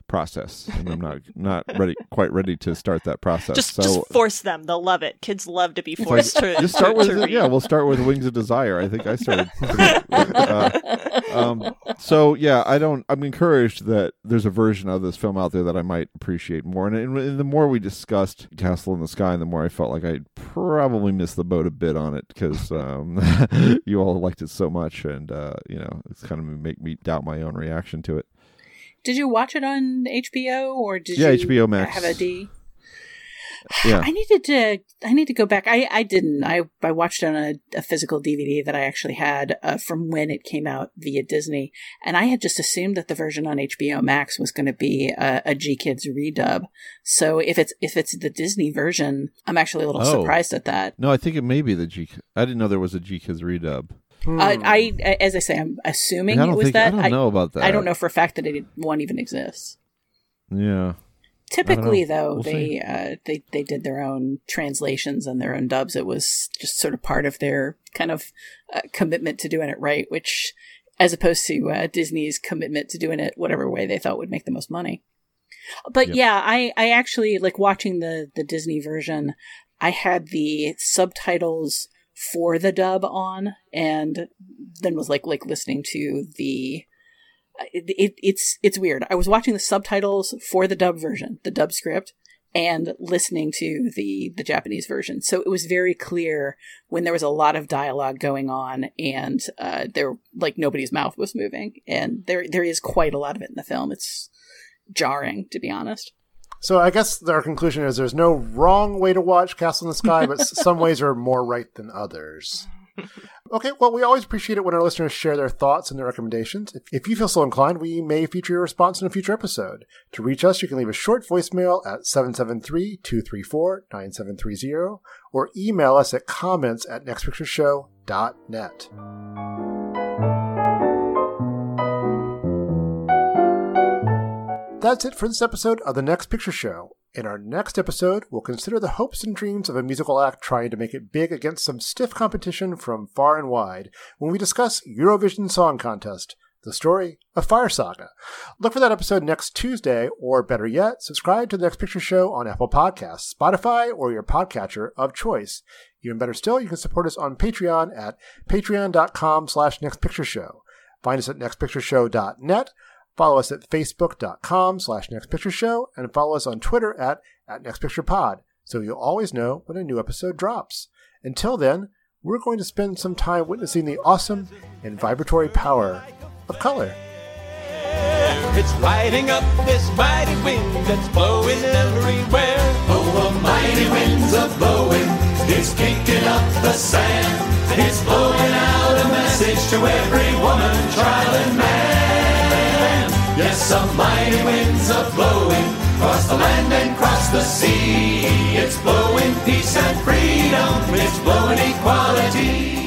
process, and I'm not not ready quite ready to start that process.
Just
so,
just force them; they'll love it. Kids love to be forced like, to.
Just start with
to
yeah. We'll start with Wings of Desire. I think I started. uh, um, so yeah, I don't. I'm encouraged that there's a version of this film out there that I might appreciate more. And, and, and the more we discussed Castle in the Sky, the more I felt like I probably missed the boat a bit on it because um, you all liked it so much, and uh, you know, it's kind of make me doubt my own reaction to it.
Did you watch it on HBO or did
yeah,
you
HBO Max.
have a D?
Yeah.
I needed to. I need to go back. I I didn't. I I watched on a, a physical DVD that I actually had uh, from when it came out via Disney, and I had just assumed that the version on HBO Max was going to be a, a GKIDS redub. So if it's if it's the Disney version, I'm actually a little
Oh.
surprised at that.
No, I think it may be the G. I didn't know there was a GKIDS redub.
Uh, I, as I say, I'm assuming it was
think-
that.
I don't know about that.
I don't know for a fact that it, one even exists.
Yeah.
Typically, though,
We'll
they uh, they they did their own translations and their own dubs. It was just sort of part of their kind of uh, commitment to doing it right, which, as opposed to uh, Disney's commitment to doing it whatever way they thought would make the most money. But
Yep.
yeah, I I actually like watching the the Disney version. I had the subtitles for the dub on, and then was like like listening to the it, it, it's it's weird. I was watching the subtitles for the dub version, the dub script, and listening to the the Japanese version. So it was very clear when there was a lot of dialogue going on, and uh, there like nobody's mouth was moving, and there there is quite a lot of it in the film. It's jarring, to be honest.
So I guess our conclusion is there's no wrong way to watch Castle in the Sky, but some ways are more right than others. Okay, well, we always appreciate it when our listeners share their thoughts and their recommendations. If, you feel so inclined, we may feature your response in a future episode. To reach us, you can leave a short voicemail at 773-234-9730 or email us at comments at nextpictureshow.net. That's it for this episode of The Next Picture Show. In our next episode, we'll consider the hopes and dreams of a musical act trying to make it big against some stiff competition from far and wide when we discuss Eurovision Song Contest, the story of Fire Saga. Look for that episode next Tuesday, or better yet, subscribe to The Next Picture Show on Apple Podcasts, Spotify, or your podcatcher of choice. Even better still, you can support us on Patreon at patreon.com slash nextpictureshow. Find us at nextpictureshow.net Follow us at facebook.com slash nextpictureshow and follow us on Twitter at, at nextpicturepod so you'll always know when a new episode drops. Until then, we're going to spend some time witnessing the awesome and vibratory power of color.
It's lighting up this mighty wind that's blowing everywhere. Oh, a mighty wind's a blowing, it's kicking up the sand. It's blowing out a message to every woman, child, and man. Yes, some mighty winds are blowing across the land and across the sea. It's blowing peace and freedom. It's blowing equality.